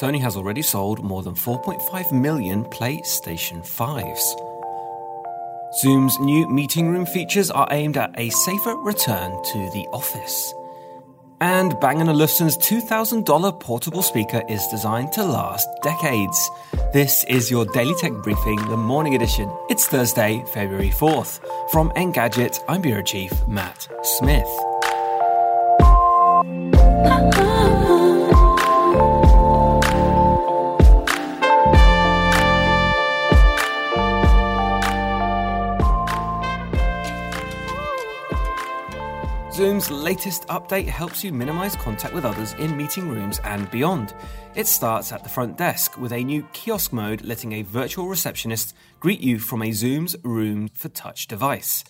Sony has already sold more than 4.5 million PlayStation 5s. Zoom's new meeting room features are aimed at a safer return to the office. And Bang & Olufsen's $2,000 portable speaker is designed to last decades. This is your Daily Tech Briefing, the morning edition. It's Thursday, February 4th. From Engadget, I'm Bureau Chief Matt Smith. Zoom's latest update helps you minimize contact with others in meeting rooms and beyond. It starts at the front desk with a new kiosk mode letting a virtual receptionist greet you from a Zoom Rooms for Touch device.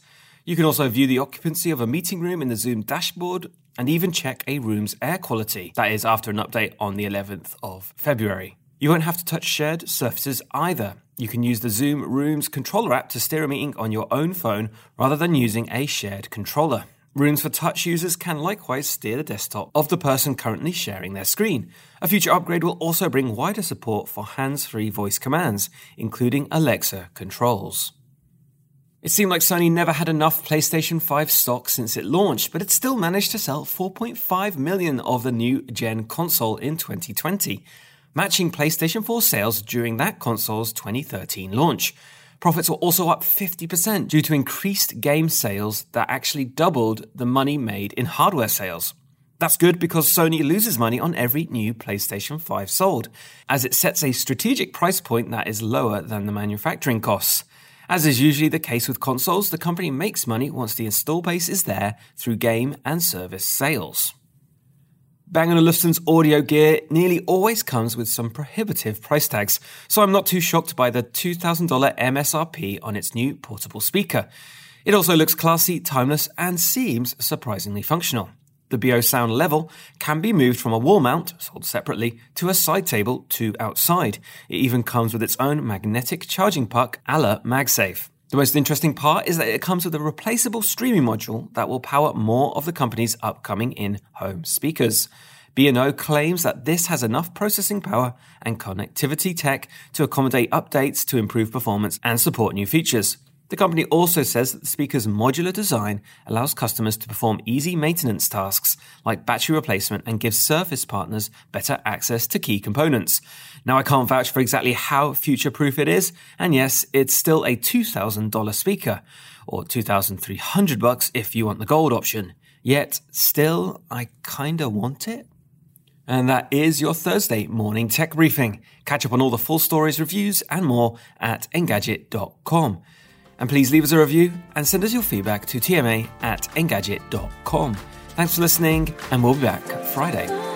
You can also view the occupancy of a meeting room in the Zoom dashboard and even check a room's air quality. That is after an update on the 11th of February. You won't have to touch shared surfaces either. You can use the Zoom Rooms controller app to steer a meeting on your own phone rather than using a shared controller. Rooms for Touch users can likewise steer the desktop of the person currently sharing their screen. A future upgrade will also bring wider support for hands free voice commands, including Alexa controls. It seemed like Sony never had enough PlayStation 5 stock since it launched, but it still managed to sell 4.5 million of the new gen console in 2020, matching PlayStation 4 sales during that console's 2013 launch. Profits were also up 50% due to increased game sales that actually doubled the money made in hardware sales. That's good because Sony loses money on every new PlayStation 5 sold, as it sets a strategic price point that is lower than the manufacturing costs. As is usually the case with consoles, the company makes money once the install base is there through game and service sales. Bang & Olufsen's audio gear nearly always comes with some prohibitive price tags, so I'm not too shocked by the $2,000 MSRP on its new portable speaker. It also looks classy, timeless, and seems surprisingly functional. The Beosound Level can be moved from a wall mount, sold separately, to a side table to outside. It even comes with its own magnetic charging puck a la MagSafe. The most interesting part is that it comes with a replaceable streaming module that will power more of the company's upcoming in-home speakers. B&O claims that this has enough processing power and connectivity tech to accommodate updates to improve performance and support new features. The company also says that the speaker's modular design allows customers to perform easy maintenance tasks like battery replacement and gives service partners better access to key components. Now, I can't vouch for exactly how future proof it is, and yes, it's still a $2,000 speaker, or 2,300 bucks if you want the gold option. Yet, still, I kinda want it. And that is your Thursday morning tech briefing. Catch up on all the full stories, reviews, and more at engadget.com. And please leave us a review and send us your feedback to tma at engadget.com. Thanks for listening, and we'll be back Friday.